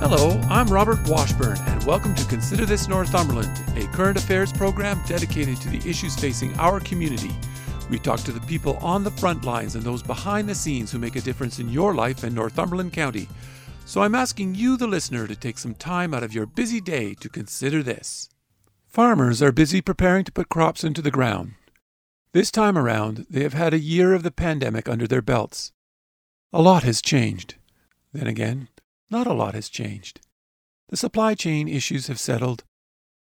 Hello, I'm Robert Washburn, and welcome to Consider This Northumberland, a current affairs program dedicated to the issues facing our community. We talk to the people on the front lines and those behind the scenes who make a difference in your life in Northumberland County. So I'm asking you, the listener, to take some time out of your busy day to consider this. Farmers are busy preparing to put crops into the ground. This time around, they have had a year of the pandemic under their belts. A lot has changed. Then again, not a lot has changed. The supply chain issues have settled.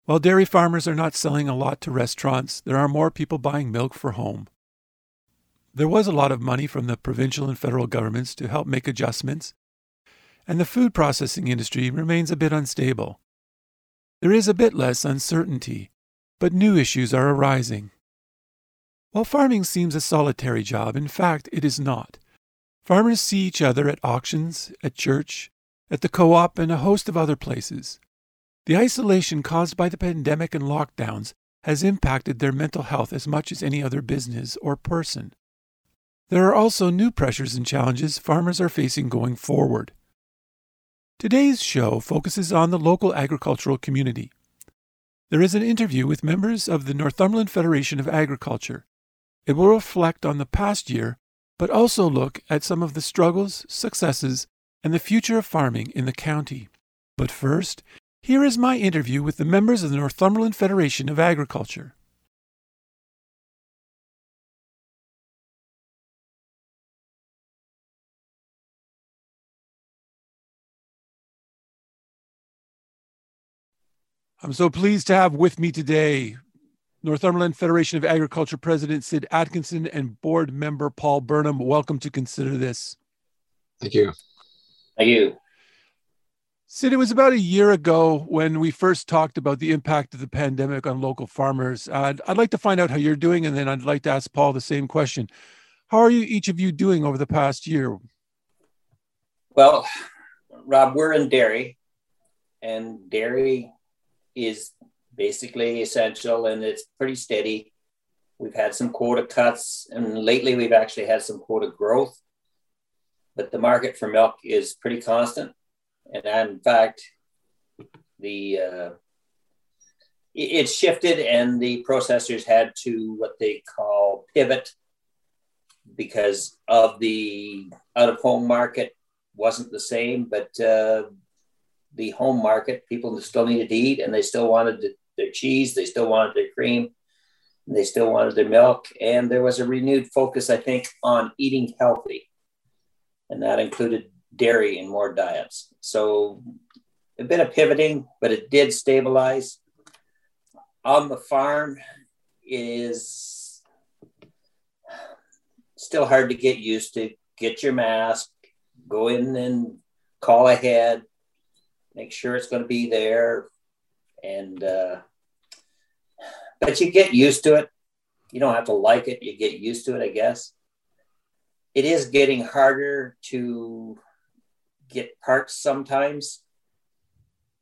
While dairy farmers are not selling a lot to restaurants, there are more people buying milk for home. There was a lot of money from the provincial and federal governments to help make adjustments, and the food processing industry remains a bit unstable. There is a bit less uncertainty, but new issues are arising. While farming seems a solitary job, in fact, it is not. Farmers see each other at auctions, at church, at the co op, and a host of other places. The isolation caused by the pandemic and lockdowns has impacted their mental health as much as any other business or person. There are also new pressures and challenges farmers are facing going forward. Today's show focuses on the local agricultural community. There is an interview with members of the Northumberland Federation of Agriculture. It will reflect on the past year, but also look at some of the struggles, successes, and the future of farming in the county. But first, here is my interview with the members of the Northumberland Federation of Agriculture. I'm so pleased to have with me today Northumberland Federation of Agriculture President Sid Atkinson and board member Paul Burnham. Welcome to Consider This. Thank you. Thank you. Sid, it was about a year ago when we first talked about the impact of the pandemic on local farmers. Uh, I'd like to find out how you're doing, and then I'd like to ask Paul the same question. How are you, each of you, doing over the past year? Well, Rob, we're in dairy, and dairy is basically essential and it's pretty steady. We've had some quota cuts, and lately we've actually had some quota growth but the market for milk is pretty constant. And in fact, the uh, it shifted, and the processors had to what they call pivot because of the out of home market wasn't the same, but uh, the home market people still needed to eat, and they still wanted their cheese, they still wanted their cream, they still wanted their milk, and there was a renewed focus, I think, on eating healthy and that included dairy in more diets. So a bit of pivoting, but it did stabilize. On the farm is still hard to get used to. Get your mask, go in and call ahead, make sure it's going to be there, and uh, but you get used to it. You don't have to like it; you get used to it, I guess it is getting harder to get parts sometimes.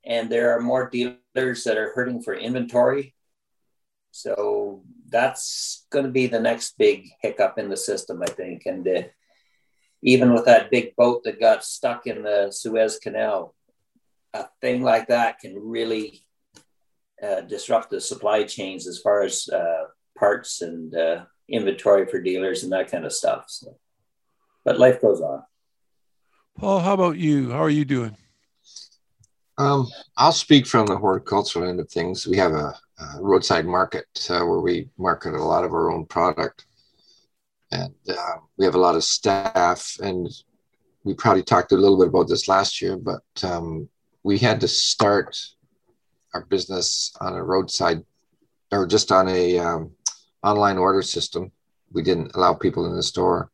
And there are more dealers that are hurting for inventory. So that's going to be the next big hiccup in the system, I think. And uh, even with that big boat that got stuck in the Suez Canal, a thing like that can really uh, disrupt the supply chains as far as uh, parts and uh, inventory for dealers and that kind of stuff. So but life goes on. Paul, how about you? How are you doing? Um, I'll speak from the horticultural end of things. We have a, a roadside market uh, where we market a lot of our own product, and uh, we have a lot of staff. And we probably talked a little bit about this last year, but um, we had to start our business on a roadside or just on a um, online order system. We didn't allow people in the store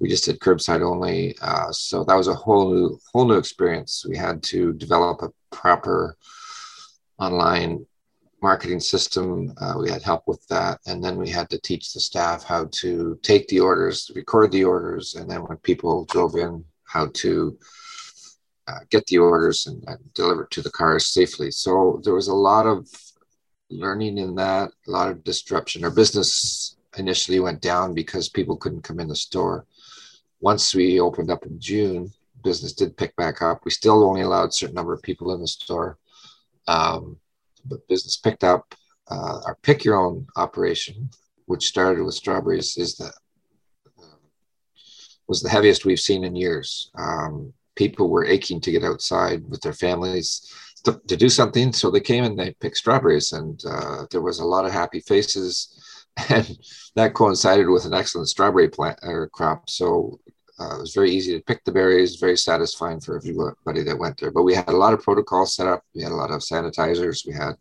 we just did curbside only. Uh, so that was a whole new whole new experience. We had to develop a proper online marketing system. Uh, we had help with that. And then we had to teach the staff how to take the orders, record the orders, and then when people drove in, how to uh, get the orders and, and deliver it to the cars safely. So there was a lot of learning in that, a lot of disruption. Our business initially went down because people couldn't come in the store. Once we opened up in June, business did pick back up. We still only allowed a certain number of people in the store, um, but business picked up. Uh, our pick your own operation, which started with strawberries, is the was the heaviest we've seen in years. Um, people were aching to get outside with their families to, to, do something, so they came and they picked strawberries, and uh, there was a lot of happy faces, and that coincided with an excellent strawberry plant or crop. So uh, it was very easy to pick the berries, very satisfying for everybody that went there. But we had a lot of protocols set up. We had a lot of sanitizers. We had,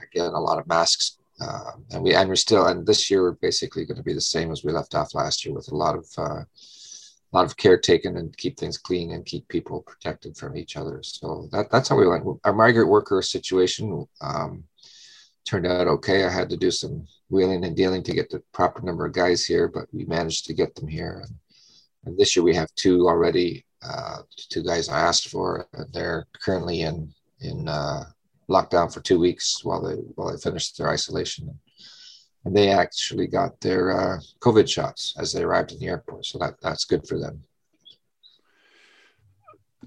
again, a lot of masks. Uh, and we and we're still and this year we're basically going to be the same as we left off last year with a lot of uh, a lot of care taken and keep things clean and keep people protected from each other. So that that's how we went. Our migrant worker situation um, turned out okay. I had to do some wheeling and dealing to get the proper number of guys here, but we managed to get them here. And and this year we have two already, uh, two guys I asked for. They're currently in in uh, lockdown for two weeks while they while they finish their isolation. And they actually got their uh, COVID shots as they arrived in the airport, so that that's good for them.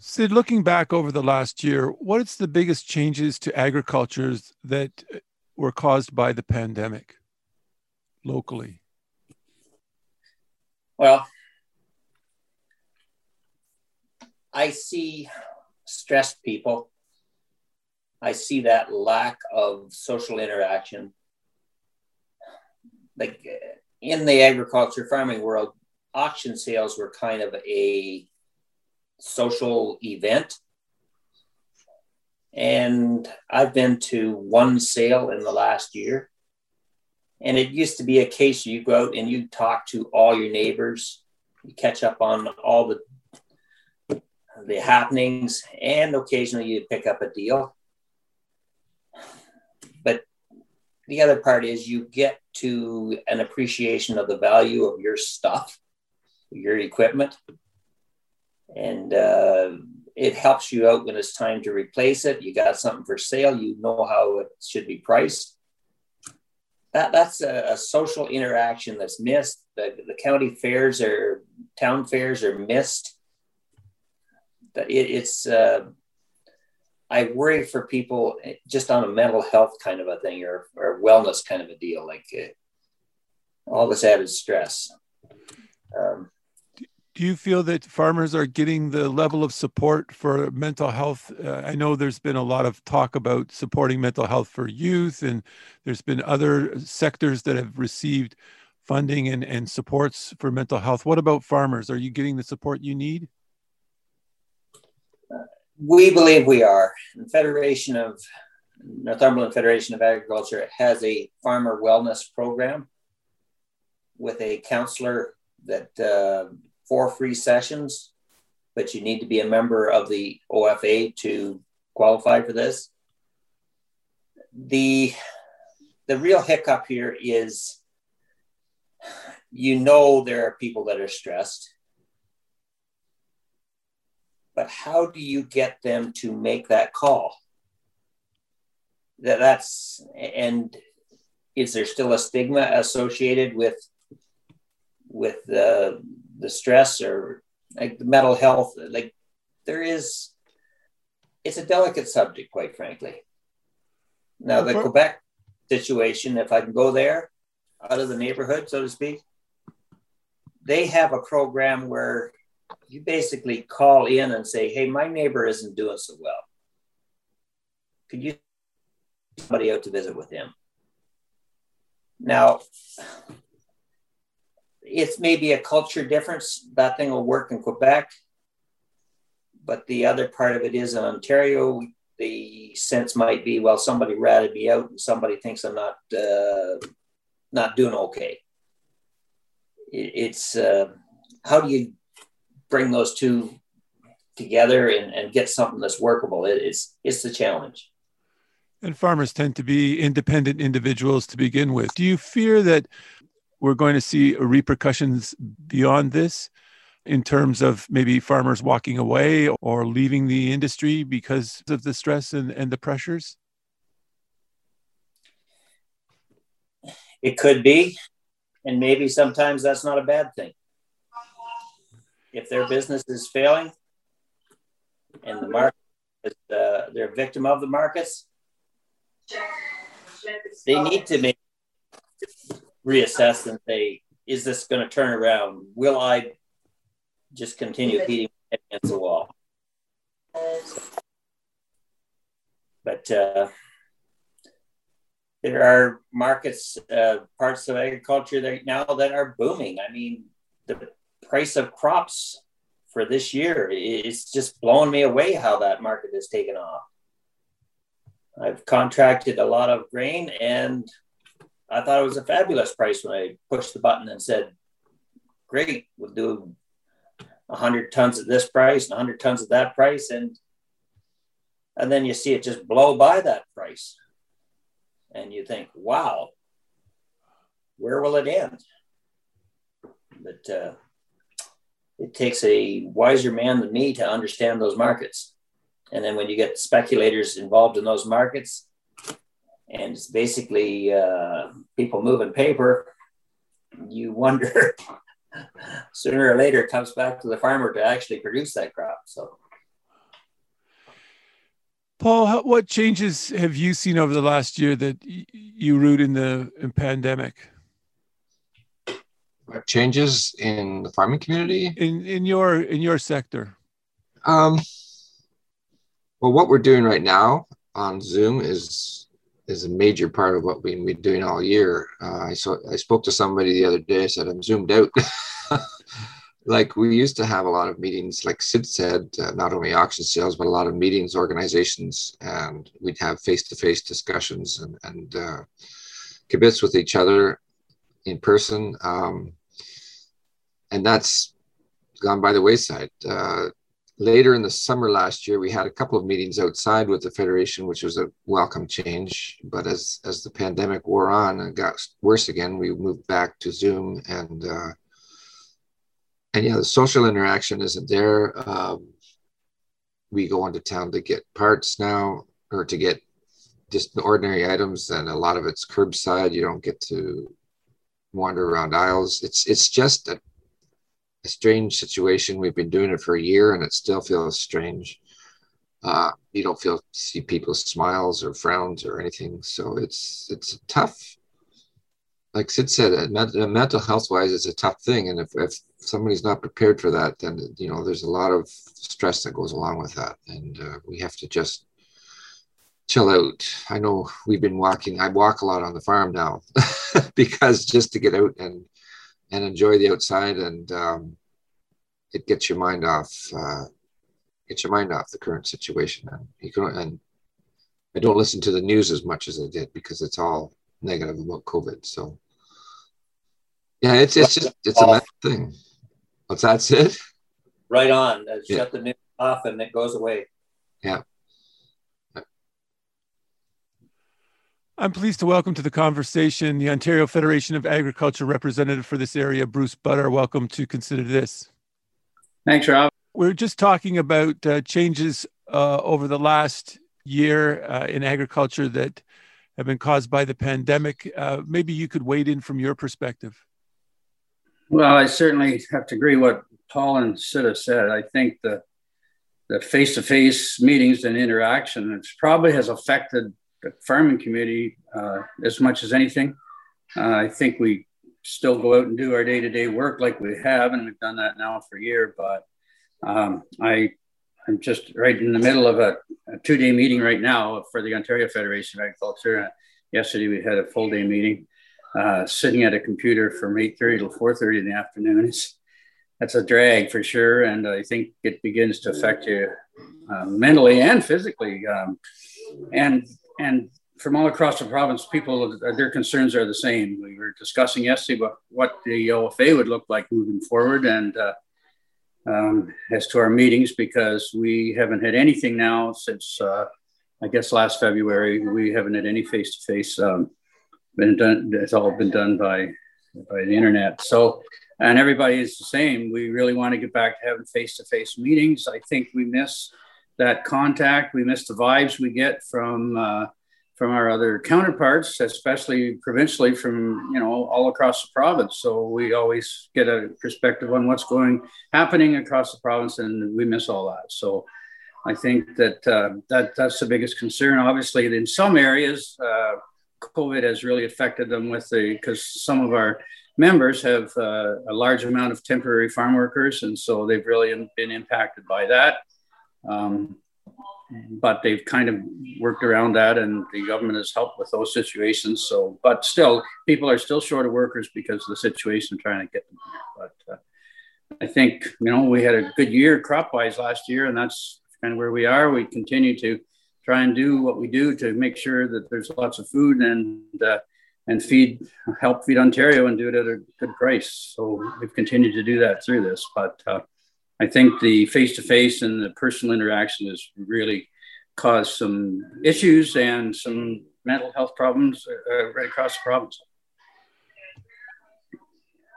Sid, looking back over the last year, what is the biggest changes to agriculture that were caused by the pandemic locally? Well, I see stressed people. I see that lack of social interaction. Like uh, in the agriculture farming world, auction sales were kind of a social event. And I've been to one sale in the last year. And it used to be a case you go out and you talk to all your neighbors, you catch up on all the the happenings, and occasionally you pick up a deal. But the other part is you get to an appreciation of the value of your stuff, your equipment, and uh, it helps you out when it's time to replace it. You got something for sale, you know how it should be priced. That, that's a, a social interaction that's missed. The, the county fairs or town fairs are missed it, it's uh, I worry for people just on a mental health kind of a thing or, or wellness kind of a deal, like uh, all this added stress. Do you feel that farmers are getting the level of support for mental health? Uh, I know there's been a lot of talk about supporting mental health for youth, and there's been other sectors that have received funding and, and supports for mental health. What about farmers? Are you getting the support you need? We believe we are. The Federation of Northumberland Federation of Agriculture has a farmer wellness program with a counselor that uh, four free sessions, but you need to be a member of the OFA to qualify for this. The the real hiccup here is you know there are people that are stressed but how do you get them to make that call? That that's and is there still a stigma associated with with the the stress or like the mental health? Like there is, it's a delicate subject, quite frankly. Now the Quebec situation, if I can go there, out of the neighborhood, so to speak, they have a program where you basically call in and say, hey, my neighbor isn't doing so well. Could you somebody out to visit with him? Now, it's maybe a culture difference. That thing will work in Quebec. But the other part of it is in Ontario, the sense might be, well, somebody ratted me out and somebody thinks I'm not uh, not doing okay. It, it's uh, how do you bring those two together and, and get something that's workable. It, it's it's the challenge. And farmers tend to be independent individuals to begin with. Do you fear that we're going to see repercussions beyond this in terms of maybe farmers walking away or leaving the industry because of the stress and, and the pressures? It could be. And maybe sometimes that's not a bad thing. If their business is failing and the market is, uh, they're a victim of the markets, they need to make reassess and say, is this going to turn around? Will I just continue beating against the wall? But uh, there are markets, uh, parts of agriculture right now that are booming. I mean, the price of crops for this year is just blowing me away how that market has taken off. I've contracted a lot of grain and I thought it was a fabulous price when I pushed the button and said, great, we'll do 100 tons at this price and 100 tons at that price. And, and then you see it just blow by that price and you think, wow, where will it end? But uh, it takes a wiser man than me to understand those markets. And then when you get speculators involved in those markets, and it's basically uh, people moving paper, you wonder sooner or later it comes back to the farmer to actually produce that crop. So Paul, what changes have you seen over the last year that you root in the in pandemic? What changes in the farming community? In in your in your sector? Um, well, what we're doing right now on Zoom is is a major part of what we've been doing all year. Uh, I saw I spoke to somebody the other day. I said I'm zoomed out. like we used to have a lot of meetings, like Sid said, uh, not only auction sales, but a lot of meetings, organizations, and we'd have face-to-face discussions and, and uh, kibitz with each other in person. Um, and that's gone by the wayside. Uh, later in the summer last year, we had a couple of meetings outside with the federation, which was a welcome change. But as as the pandemic wore on and got worse again, we moved back to Zoom and uh, and yeah, the social interaction isn't there. Um, we go into town to get parts now or to get just ordinary items, and a lot of it's curbside. You don't get to wander around aisles. It's it's just a, a strange situation. We've been doing it for a year, and it still feels strange. Uh, you don't feel see people's smiles or frowns or anything. So it's it's tough like Sid said, uh, mental health wise, it's a tough thing. And if, if somebody's not prepared for that, then, you know, there's a lot of stress that goes along with that. And uh, we have to just chill out. I know we've been walking, I walk a lot on the farm now because just to get out and, and enjoy the outside and um, it gets your mind off, uh, gets your mind off the current situation. And you can, and I don't listen to the news as much as I did because it's all negative about COVID. So yeah, it's it's just it's a thing. What's that, Sid? Right on. Uh, yeah. Shut the news off and it goes away. Yeah. I'm pleased to welcome to the conversation the Ontario Federation of Agriculture representative for this area, Bruce Butter. Welcome to Consider This. Thanks, Rob. We're just talking about uh, changes uh, over the last year uh, in agriculture that have been caused by the pandemic. Uh, maybe you could wade in from your perspective. Well, I certainly have to agree what Paul and Sid have said. I think the the face-to-face meetings and interaction it probably has affected the farming community uh, as much as anything. Uh, I think we still go out and do our day-to-day work like we have, and we've done that now for a year. But um, I I'm just right in the middle of a, a two day meeting right now for the Ontario Federation of Agriculture. Uh, yesterday we had a full day meeting, uh, sitting at a computer from 8.30 till 4.30 in the afternoon. That's a drag for sure. And I think it begins to affect you uh, mentally and physically. Um, and, and from all across the province, people, their concerns are the same. We were discussing yesterday what, what the OFA would look like moving forward. And uh, um, as to our meetings because we haven't had anything now since uh, I guess last February we haven't had any face to face. Been done. It's all been done by by the internet. So, and everybody is the same. We really want to get back to having face to face meetings. I think we miss that contact. We miss the vibes we get from uh, from our other counterparts, especially provincially from you know all across the province. So we always get a perspective on what's going happening across the province, and we miss all that. So I think that uh, that that's the biggest concern. Obviously, in some areas, uh, COVID has really affected them with the because some of our members have uh, a large amount of temporary farm workers, and so they've really been impacted by that. Um, but they've kind of worked around that and the government has helped with those situations. So but still people are still short of workers because of the situation trying to get them but uh, i think you know we had a good year crop wise last year and that's kind of where we are. We continue to try and do what we do to make sure that there's lots of food and uh, and feed help feed ontario and do it at a good price. So we've continued to do that through this. But uh, I think the face to face and the personal interaction has really caused some issues and some mental health problems uh, right across the province.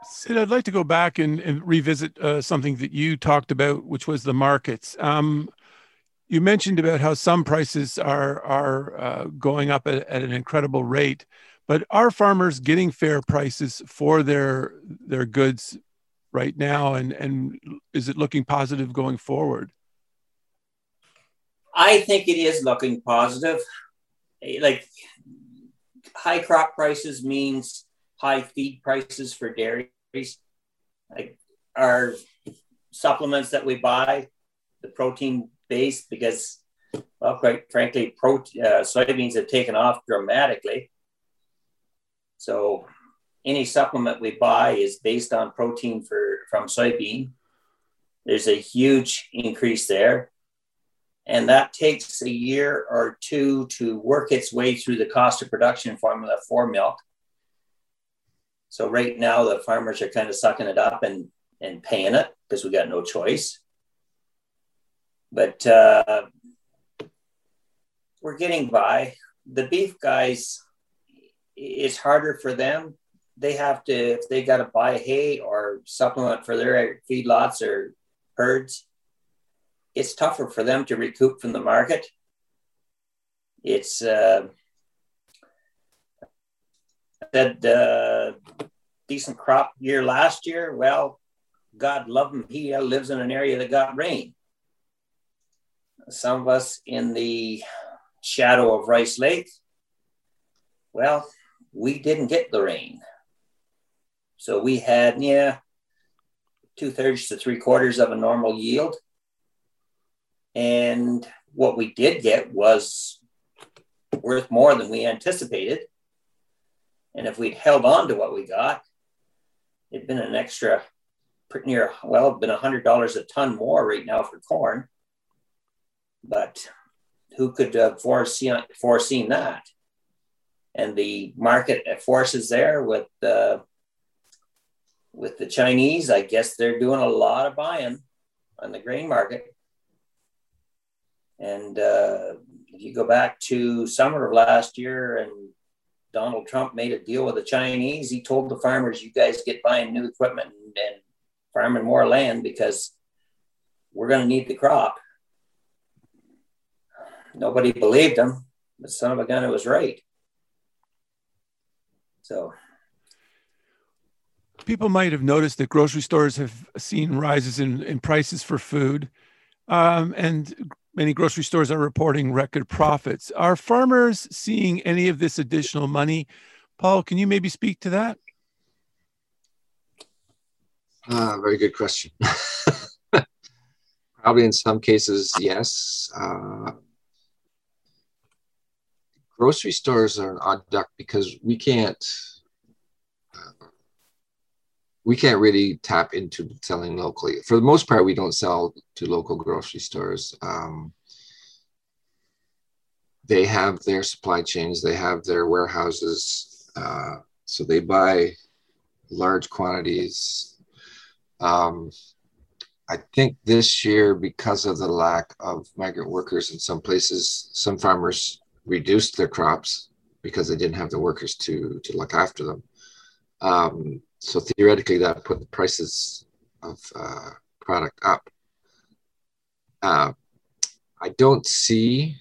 Sid, I'd like to go back and, and revisit uh, something that you talked about, which was the markets. Um, you mentioned about how some prices are are uh, going up at, at, an incredible rate, but are farmers getting fair prices for their their goods right now and and is it looking positive going forward? I think it is looking positive. Like high crop prices means high feed prices for dairies. Like our supplements that we buy the protein base because well quite frankly protein uh, soybeans have taken off dramatically. So any supplement we buy is based on protein for from soybean. There's a huge increase there. And that takes a year or two to work its way through the cost of production formula for milk. So right now the farmers are kind of sucking it up and, and paying it because we got no choice. But uh, we're getting by. The beef guys, it's harder for them they have to if they got to buy hay or supplement for their feedlots or herds it's tougher for them to recoup from the market. It's uh that uh, decent crop year last year. Well god love him he lives in an area that got rain. Some of us in the shadow of rice lake well we didn't get the rain so we had, yeah, two thirds to three quarters of a normal yield. And what we did get was worth more than we anticipated. And if we'd held on to what we got, it'd been an extra pretty near, well, it'd been $100 a ton more right now for corn. But who could uh, have foreseen, foreseen that? And the market forces there with the with the Chinese, I guess they're doing a lot of buying on the grain market. And uh, if you go back to summer of last year and Donald Trump made a deal with the Chinese, he told the farmers, you guys get buying new equipment and, farming more land because we're going to need the crop. Nobody believed him, but son of a gun, it was right. So people might have noticed that grocery stores have seen rises in, in prices for food, um, and many grocery stores are reporting record profits. Are farmers seeing any of this additional money? Paul, can you maybe speak to that? Uh, very good question. Probably in some cases, yes. Uh, grocery stores are an odd duck because we can't we can't really tap into selling locally. For the most part, we don't sell to local grocery stores. Um, they have their supply chains, they have their warehouses, uh, so they buy large quantities. Um, I think this year, because of the lack of migrant workers in some places, some farmers reduced their crops because they didn't have the workers to to look after them. Um, so theoretically, that put the prices of uh, product up. Uh, I don't see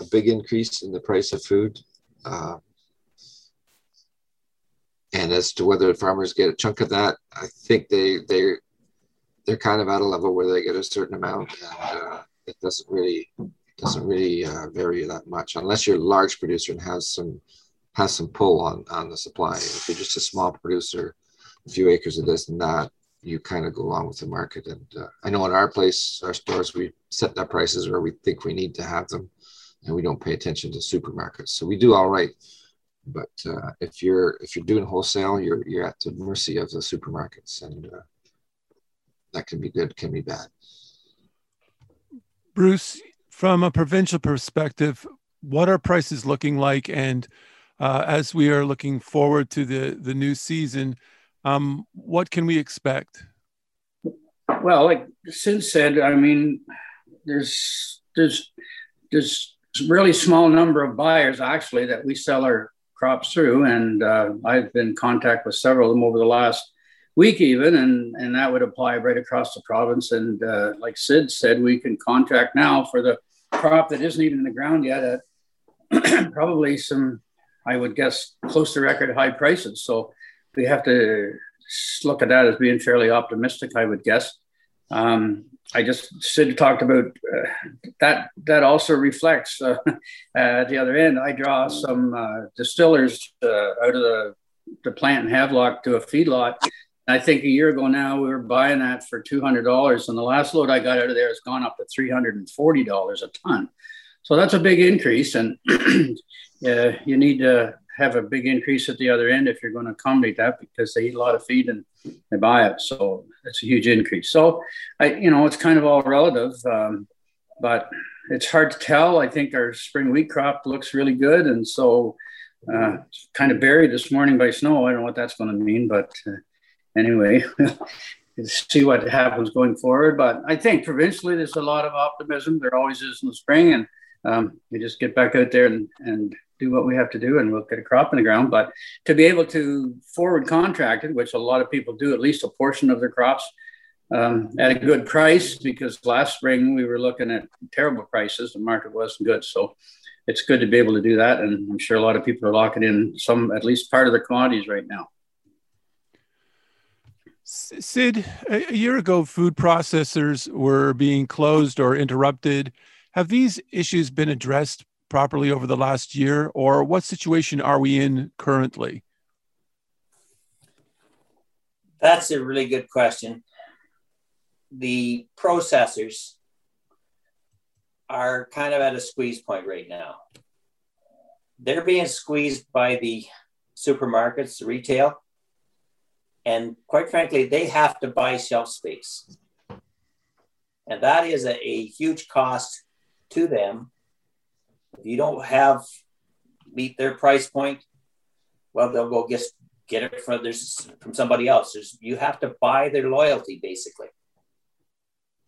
a big increase in the price of food. Uh, and as to whether farmers get a chunk of that, I think they they they're kind of at a level where they get a certain amount, and uh, it doesn't really doesn't really uh, vary that much unless you're a large producer and has some has some pull on on the supply. If you're just a small producer, a few acres of this and that, you kind of go along with the market. And uh, I know in our place, our stores, we set the prices where we think we need to have them, and we don't pay attention to supermarkets. So we do all right. But uh, if you're if you're doing wholesale, you're you're at the mercy of the supermarkets, and uh, that can be good, can be bad. Bruce, from a provincial perspective, what are prices looking like? And uh, as we are looking forward to the, the new season, um, what can we expect? Well, like Sid said, I mean, there's there's there's really small number of buyers actually that we sell our crops through, and uh, I've been in contact with several of them over the last week even, and and that would apply right across the province. And uh, like Sid said, we can contract now for the crop that isn't even in the ground yet at probably some I would guess close to record high prices. So we have to look at that as being fairly optimistic, I would guess. Um, I just Sid talked about uh, that. That also reflects uh, at the other end. I draw some uh, distillers uh, out of the, the plant in Havelock to a feedlot. I think a year ago now we were buying that for two hundred dollars, and the last load I got out of there has gone up to three hundred and forty dollars a ton. So that's a big increase, and uh, you need to have a big increase at the other end if you're going to accommodate that because they eat a lot of feed and they buy it. So it's a huge increase. So I, you know, it's kind of all relative, um, but it's hard to tell. I think our spring wheat crop looks really good, and so uh, kind of buried this morning by snow. I don't know what that's going to mean, but uh, anyway. see what happens going forward. But I think provincially, there's a lot of optimism. There always is in the spring, and um, we just get back out there and, and do what we have to do and we'll get a crop in the ground. But to be able to forward contract it, which a lot of people do, at least a portion of their crops um, at a good price, because last spring we were looking at terrible prices. The market wasn't good. So it's good to be able to do that. And I'm sure a lot of people are locking in some, at least part of the commodities right now. Sid, a year ago, food processors were being closed or interrupted have these issues been addressed properly over the last year, or what situation are we in currently? That's a really good question. The processors are kind of at a squeeze point right now. They're being squeezed by the supermarkets, the retail, and quite frankly, they have to buy shelf space. And that is a, a huge cost to them. If you don't have meet their price point, well, they'll go get get it from there's from somebody else. There's you have to buy their loyalty basically.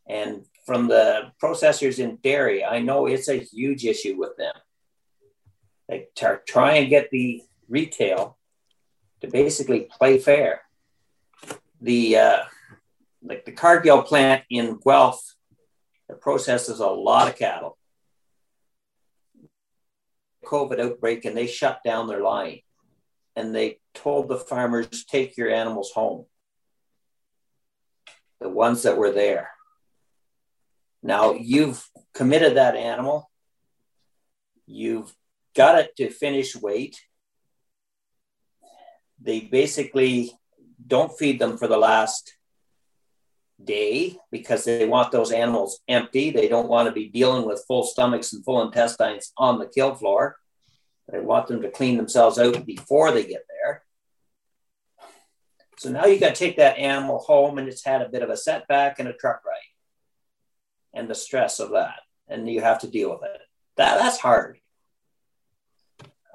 And from the processors in dairy, I know it's a huge issue with them. They t- try and get the retail to basically play fair. The uh, like the Cargill plant in Guelph that processes a lot of cattle. COVID outbreak and they shut down their line and they told the farmers, take your animals home. The ones that were there. Now you've committed that animal, you've got it to finish weight. They basically don't feed them for the last day because they want those animals empty. They don't want to be dealing with full stomachs and full intestines on the kill floor. They want them to clean themselves out before they get there. So now you got to take that animal home and it's had a bit of a setback and a truck ride and the stress of that. And you have to deal with it. That, that's hard.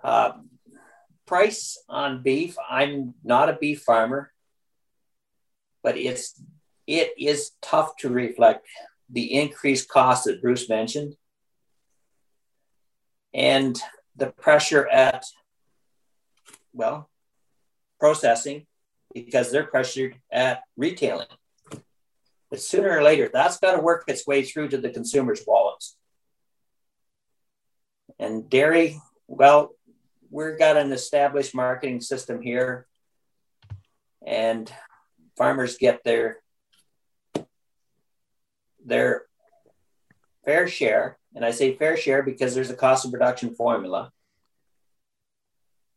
Uh, price on beef, I'm not a beef farmer, but it's it is tough to reflect the increased cost that Bruce mentioned and the pressure at, well, processing because they're pressured at retailing. But sooner or later, that's got to work its way through to the consumer's wallets. And dairy, well, we've got an established marketing system here, and farmers get their their fair share. And I say fair share because there's a cost of production formula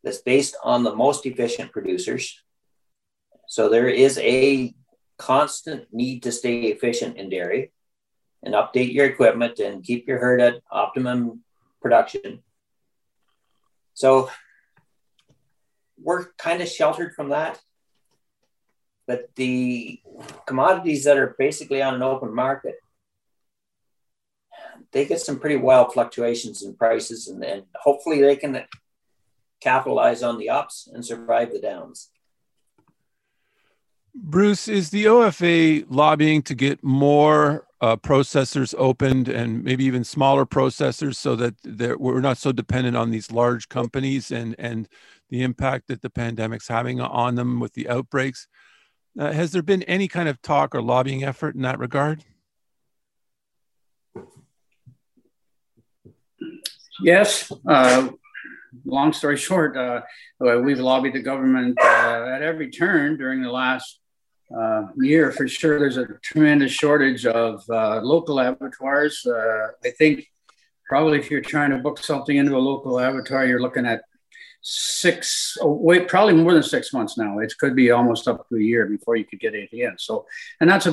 that's based on the most efficient producers. So there is a constant need to stay efficient in dairy and update your equipment and keep your herd at optimum production. So we're kind of sheltered from that. But the commodities that are basically on an open market, they get some pretty wild fluctuations in prices, and, and hopefully they can capitalize on the ups and survive the downs. Bruce, is the OFA lobbying to get more uh, processors opened and maybe even smaller processors so that we're not so dependent on these large companies and, and the impact that the pandemic's having on them with the outbreaks? Uh, has there been any kind of talk or lobbying effort in that regard? Yes. Uh, long story short, uh, we've lobbied the government uh, at every turn during the last uh, year for sure. There's a tremendous shortage of uh, local abattoirs. Uh, I think probably if you're trying to book something into a local abattoir, you're looking at six, oh, wait, probably more than six months now. It could be almost up to a year before you could get it in. So, and that's a,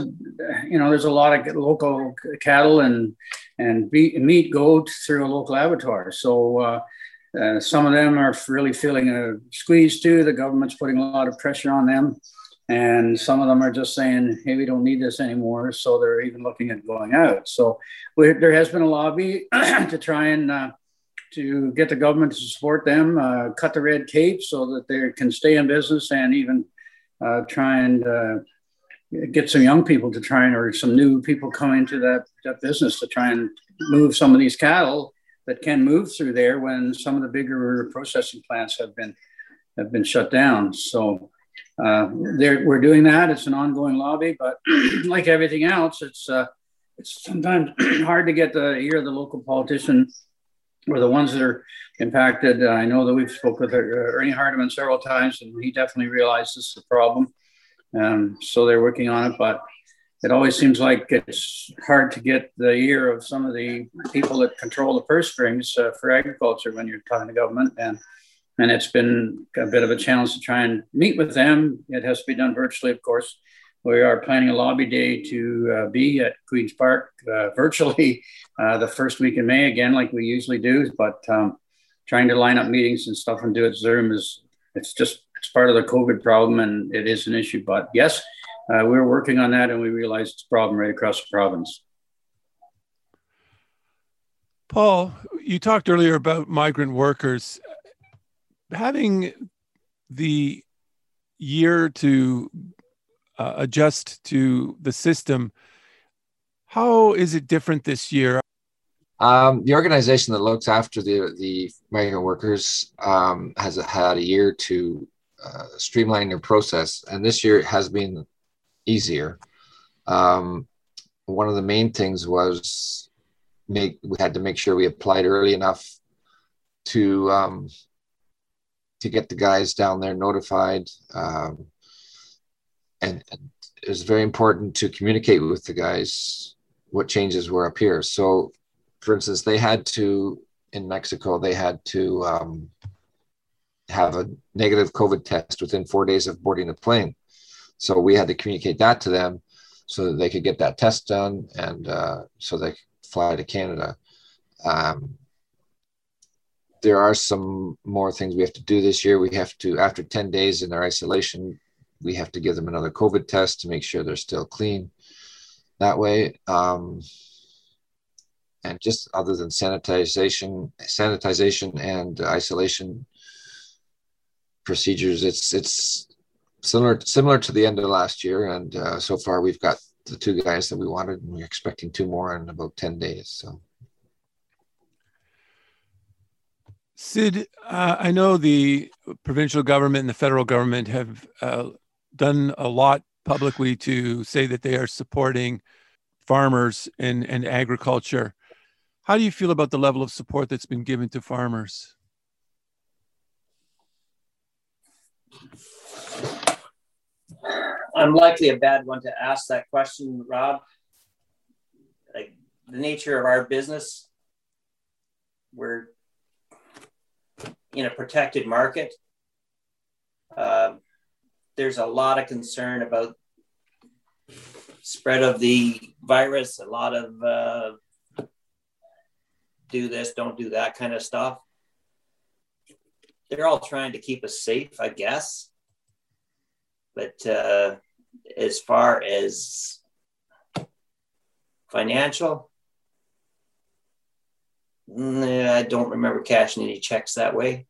you know, there's a lot of local cattle and and meat go through a local abattoir. So. Uh, uh, some of them are really feeling a squeeze too. The government's putting a lot of pressure on them. And some of them are just saying, hey, we don't need this anymore. So they're even looking at going out. So there has been a lobby to try and uh, to get the government to support them, uh, cut the red tape so that they can stay in business and even uh, try and uh, get some young people to try and, or some new people come into that, that business to try and move some of these cattle that can move through there when some of the bigger processing plants have been have been shut down. So uh, we're doing that. It's an ongoing lobby, but like everything else, it's uh, it's sometimes hard to get the ear of the local politician or the ones that are impacted. Uh, I know that we've spoken with uh, Ernie Hardeman several times, and he definitely realized this is a problem. Um, so they're working on it, but it always seems like it's hard to get the ear of some of the people that control the purse strings uh, for agriculture when you're talking to government. And and it's been a bit of a challenge to try and meet with them. It has to be done virtually, of course. We are planning a lobby day to uh, be at Queen's Park uh, virtually uh, the first week in May again, like we usually do. But um, trying to line up meetings and stuff and do it Zoom is it's just it's part of the COVID problem, and it is an issue. But yes, uh, we're working on that, and we realized it's a problem right across the province. Paul, you talked earlier about migrant workers having the year to uh, adjust to the system, how is it different this year? Um, the organization that looks after the the migrant workers um, has had a year to uh, streamline their process, and this year it has been easier. Um, one of the main things was make we had to make sure we applied early enough to um, to get the guys down there notified. Um, and, and it was very important to communicate with the guys what changes were up here. So, for instance, they had to, in Mexico, they had to um, have a negative COVID test within four days of boarding the plane. So, we had to communicate that to them so that they could get that test done and uh, so they could fly to Canada. Um, there are some more things we have to do this year. We have to, after 10 days in their isolation, we have to give them another COVID test to make sure they're still clean that way. Um, and just other than sanitization, sanitization and isolation procedures, it's it's similar similar to the end of last year. And uh, so far, we've got the two guys that we wanted, and we're expecting two more in about 10 days. So. Sid, uh, I know the provincial government and the federal government have uh, done a lot publicly to say that they are supporting farmers and, and agriculture. How do you feel about the level of support that's been given to farmers? I'm likely a bad one to ask that question, Rob. Like the nature of our business, we're in a protected market. Uh, there's a lot of concern about spread of the virus, a lot of uh, do this, don't do that kind of stuff. They're all trying to keep us safe, I guess. But uh, as far as financial, I don't remember cashing any checks that way.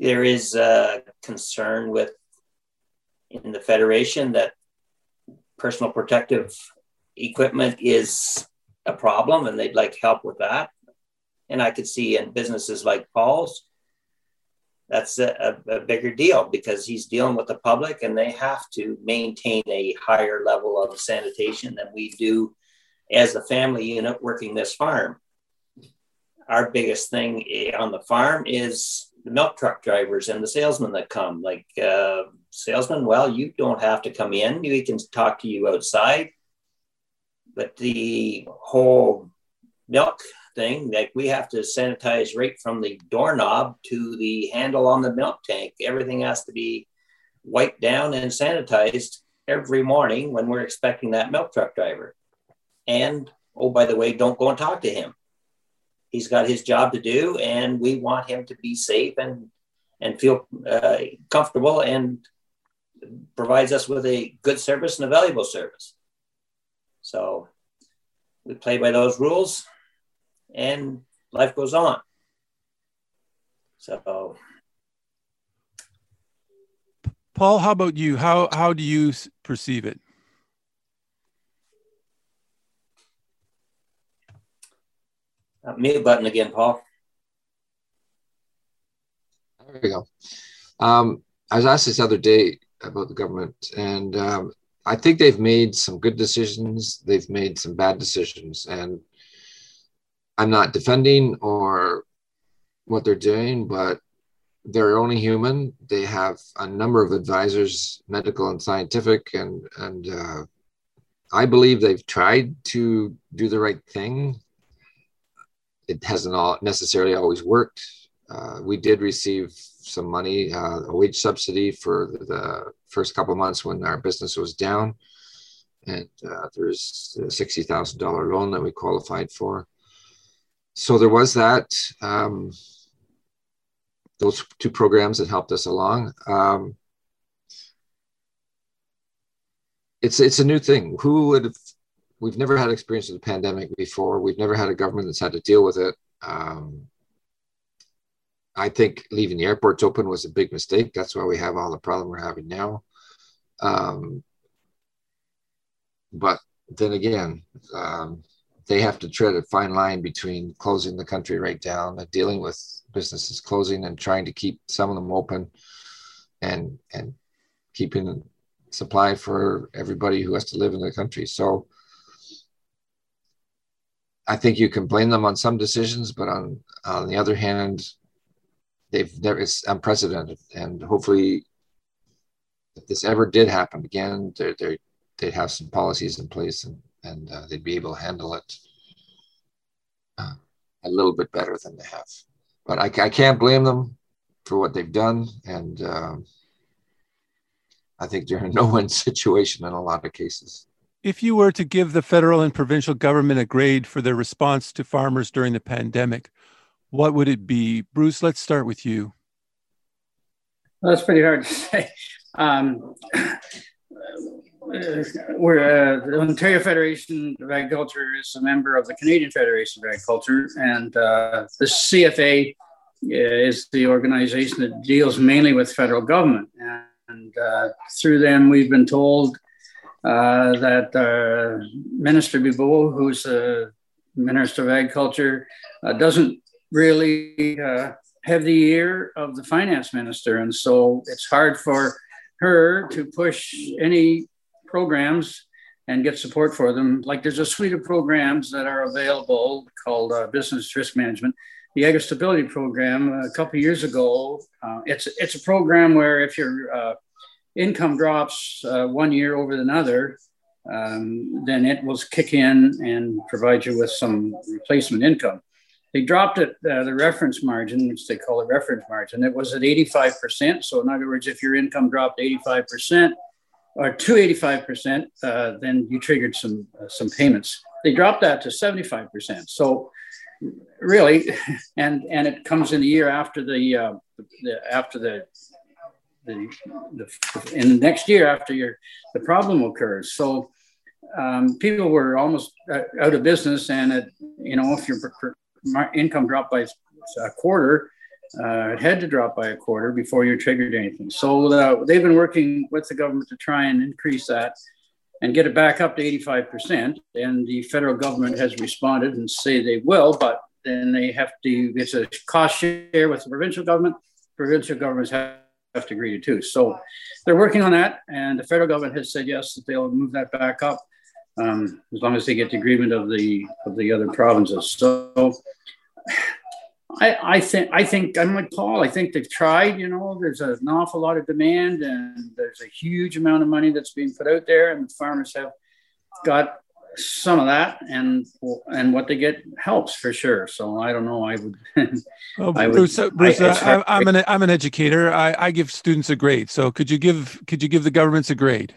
There is a concern with in the federation that personal protective equipment is a problem and they'd like help with that. And I could see in businesses like Paul's, that's a, a, bigger deal because he's dealing with the public and they have to maintain a higher level of sanitation than we do as a family unit working this farm. Our biggest thing eh, on the farm is milk truck drivers and the salesmen that come. Like uh, salesman, well, you don't have to come in; we can talk to you outside. But the whole milk thing, like we have to sanitize right from the doorknob to the handle on the milk tank. Everything has to be wiped down and sanitized every morning when we're expecting that milk truck driver. And oh, by the way, don't go and talk to him. He's got his job to do, and we want him to be safe and and feel uh, comfortable and provides us with a good service and a valuable service. So we play by those rules and life goes on. So, Paul, how about you? How how do you perceive it? Uh, mute button again, Paul. There we go. Um, I was asked this other day about the government, and um, I think they've made some good decisions. They've made some bad decisions, and I'm not defending or what they're doing, but they're only human. They have a number of advisors, medical and scientific, and and uh, I believe they've tried to do the right thing. It hasn't all necessarily always worked. Uh, we did receive some money, uh, a wage subsidy for the first couple months when our business was down. And uh, there's a $60,000 loan that we qualified for. So there was that. Um, those two programs that helped us along. Um, it's it's a new thing. Who would have? We've never had experience with a pandemic before. We've never had a government that's had to deal with it. Um, I think leaving the airports open was a big mistake. That's why we have all the problem we're having now. Um, but then again, um, they have to tread a fine line between closing the country right down and dealing with businesses closing and trying to keep some of them open and and keeping supply for everybody who has to live in the country. So I think you can blame them on some decisions, but on on the other hand, they've never it's unprecedented. And hopefully if this ever did happen again they they they'd have some policies in place and and uh, they'd be able to handle it uh, a little bit better than they have. But I, I can't blame them for what they've done. And um, i think they're in a no-win situation in a lot of cases if you were to give the federal and provincial government a grade for their response to farmers during the pandemic what would it be? Bruce, let's start with you. Well, that's pretty hard to say. Um, we're uh, the Ontario Federation of Agriculture is a member of the Canadian Federation of Agriculture, and uh, the CFA is the organization that deals mainly with federal government. And uh, through them, we've been told uh, that uh, Minister Bibeau, who's the Minister of Agriculture, uh, doesn't really uh, have the ear of the finance minister. And so it's hard for her to push any programs and get support for them. Like there's a suite of programs that are available called uh, Business Risk Management. The Agri Stability Program a couple years ago, uh, it's, it's a program where if your uh, income drops uh, one year over another, um, then it will kick in and provide you with some replacement income. They dropped it, uh, the reference margin, which they call a reference margin. It was at 85%. So, in other words, if your income dropped 85% or to 85%, uh, then you triggered some, uh, some payments. They dropped that to 75%. So, really, and, and it comes in the year after the, uh, the after the the, the, in the next year after your the problem occurs. So um, people were almost uh, out of business, and it, you know if your income dropped by a quarter, uh, it had to drop by a quarter before you triggered anything. So they've been working with the government to try and increase that and get it back up to 85%. And the federal government has responded and say they will, but then they have to, it's a cost share with the provincial government. Provincial governments have have to agree to too. So they're working on that, and the federal government has said yes that they'll move that back up um, as long as they get the agreement of the of the other provinces. So I, I think I think I'm like Paul. I think they've tried. You know, there's an awful lot of demand, and there's a huge amount of money that's being put out there, and the farmers have got some of that and and what they get helps for sure. So i don't know. I would, oh, I bruce, would, bruce uh, I, uh, am an i'm an educator. I, I give students a grade. So could you give could you give the governments a grade?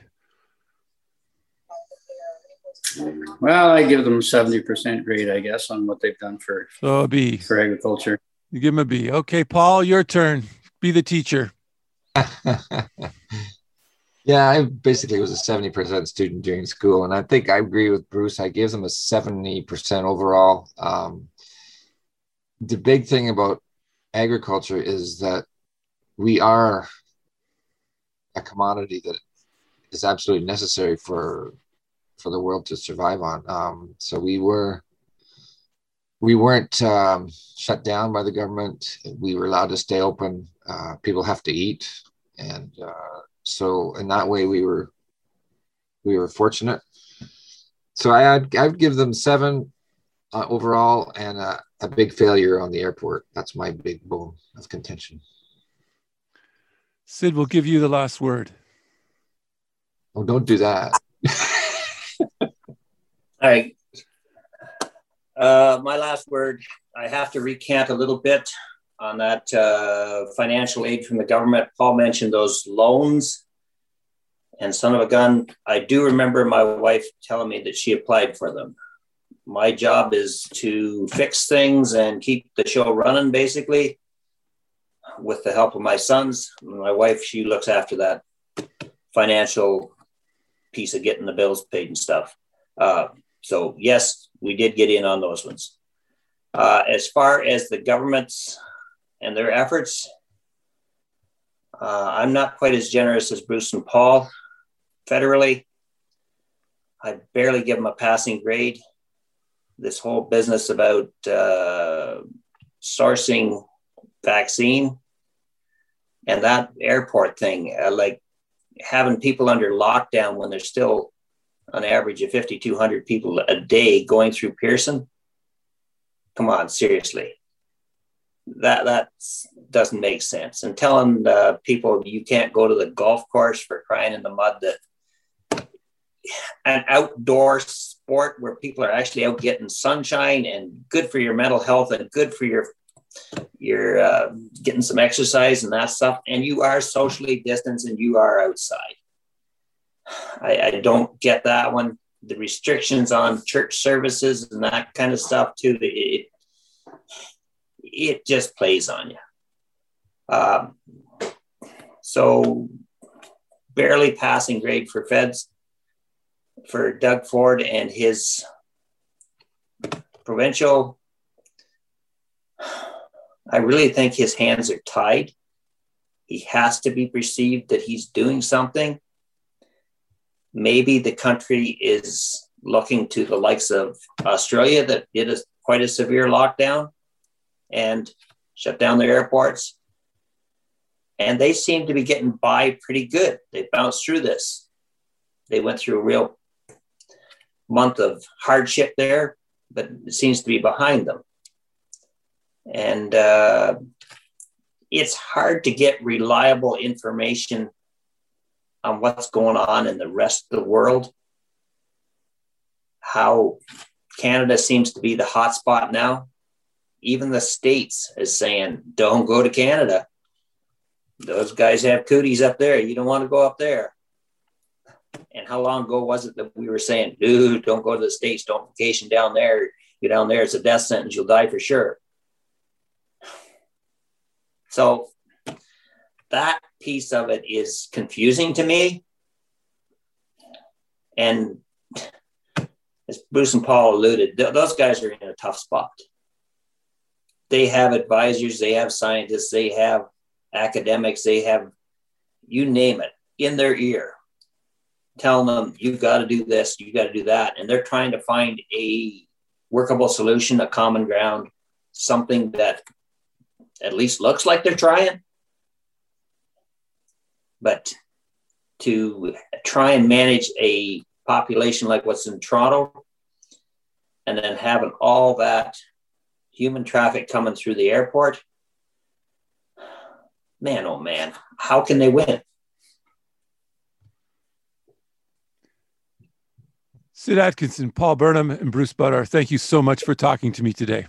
Well i give them 70% grade i guess on what they've done for so a b. for agriculture. You give them a b. Okay paul your turn. Be the teacher Yeah, I basically was a 70% student during school. And I think I agree with Bruce. I gave them a 70% overall. Um, the big thing about agriculture is that we are a commodity that is absolutely necessary for for the world to survive on. Um, so we were we weren't um, shut down by the government. We were allowed to stay open. Uh, people have to eat, and uh, so in that way, we were we were fortunate. So I'd I'd give them seven uh, overall and a, a big failure on the airport. That's my big bone of contention. Sid, we'll give you the last word. Oh, don't do that. All right. Uh, my last word, I have to recant a little bit on that uh, financial aid from the government. Paul mentioned those loans and son of a gun. I do remember my wife telling me that she applied for them. My job is to fix things and keep the show running, basically, with the help of my sons. My wife, she looks after that financial piece of getting the bills paid and stuff. Uh, so, yes, we did get in on those ones. Uh, as far as the government's and their efforts. Uh, I'm not quite as generous as Bruce and Paul federally. I barely give them a passing grade. This whole business about uh, sourcing vaccine and that airport thing, uh, like having people under lockdown when there's still an average of 5,200 people a day going through Pearson. Come on, seriously that that doesn't make sense. And telling uh, people you can't go to the golf course for crying in the mud that an outdoor sport where people are actually out getting sunshine and good for your mental health and good for your you're uh, getting some exercise and that stuff and you are socially distanced and you are outside I, I don't get that one the restrictions on church services and that kind of stuff too it, it just plays on you. Um, so barely passing grade for feds for Doug Ford and his provincial. I really think his hands are tied. He has to be perceived that he's doing something. maybe the country is looking to the likes of Australia that did a, quite a severe lockdown and shut down their airports. And they seem to be getting by pretty good. They bounced through this. They went through a real month of hardship there, but it seems to be behind them. And uh, it's hard to get reliable information on what's going on in the rest of the world. How Canada seems to be the hot spot now. Even the States is saying, don't go to Canada. Those guys have cooties up there. You don't want to go up there. And how long ago was it that we were saying, dude, don't go to the States, don't vacation down there. You're down there, it's a death sentence, you'll die for sure. So that piece of it is confusing to me. And as Bruce and Paul alluded, th- those guys are in a tough spot. They have advisors, they have scientists, they have academics, they have you name it in their ear, telling them, you've got to do this, you've got to do that. And they're trying to find a workable solution, a common ground, something that at least looks like they're trying. But to try and manage a population like what's in Toronto, and then having all that human traffic coming through the airport, man, oh man, how can they win? Sid Atkinson, Paul Burnham, and Bruce Buttar, thank you so much for talking to me today.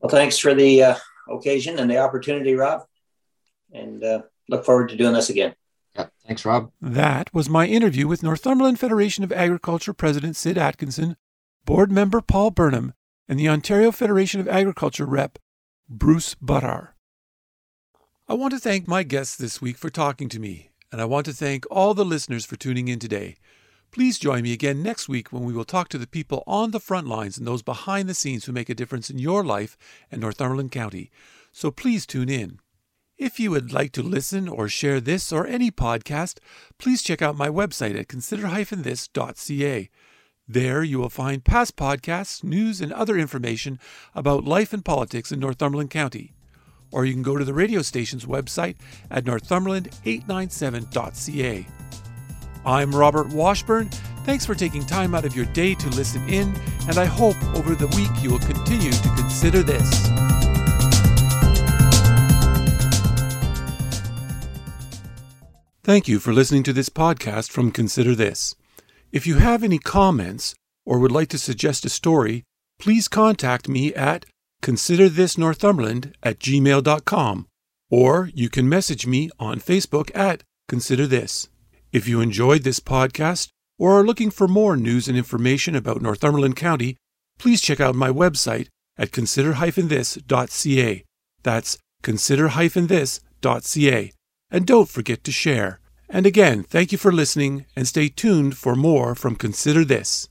Well, thanks for the uh, occasion and the opportunity, Rob. And uh, look forward to doing this again. Yeah, thanks, Rob. That was my interview with Northumberland Federation of Agriculture President Sid Atkinson, Board Member Paul Burnham, and the Ontario Federation of Agriculture Rep Bruce Buttar. I want to thank my guests this week for talking to me, and I want to thank all the listeners for tuning in today. Please join me again next week when we will talk to the people on the front lines and those behind the scenes who make a difference in your life and Northumberland County. So please tune in. If you would like to listen or share this or any podcast, please check out my website at consider-this.ca. There you will find past podcasts, news, and other information about life and politics in Northumberland County. Or you can go to the radio station's website at northumberland897.ca. I'm Robert Washburn. Thanks for taking time out of your day to listen in, and I hope over the week you will continue to consider this. Thank you for listening to this podcast from Consider This. If you have any comments or would like to suggest a story, please contact me at considerthisnorthumberland at gmail.com or you can message me on Facebook at Consider This. If you enjoyed this podcast or are looking for more news and information about Northumberland County, please check out my website at consider-this.ca. That's consider-this.ca. And don't forget to share. And again, thank you for listening and stay tuned for more from Consider This.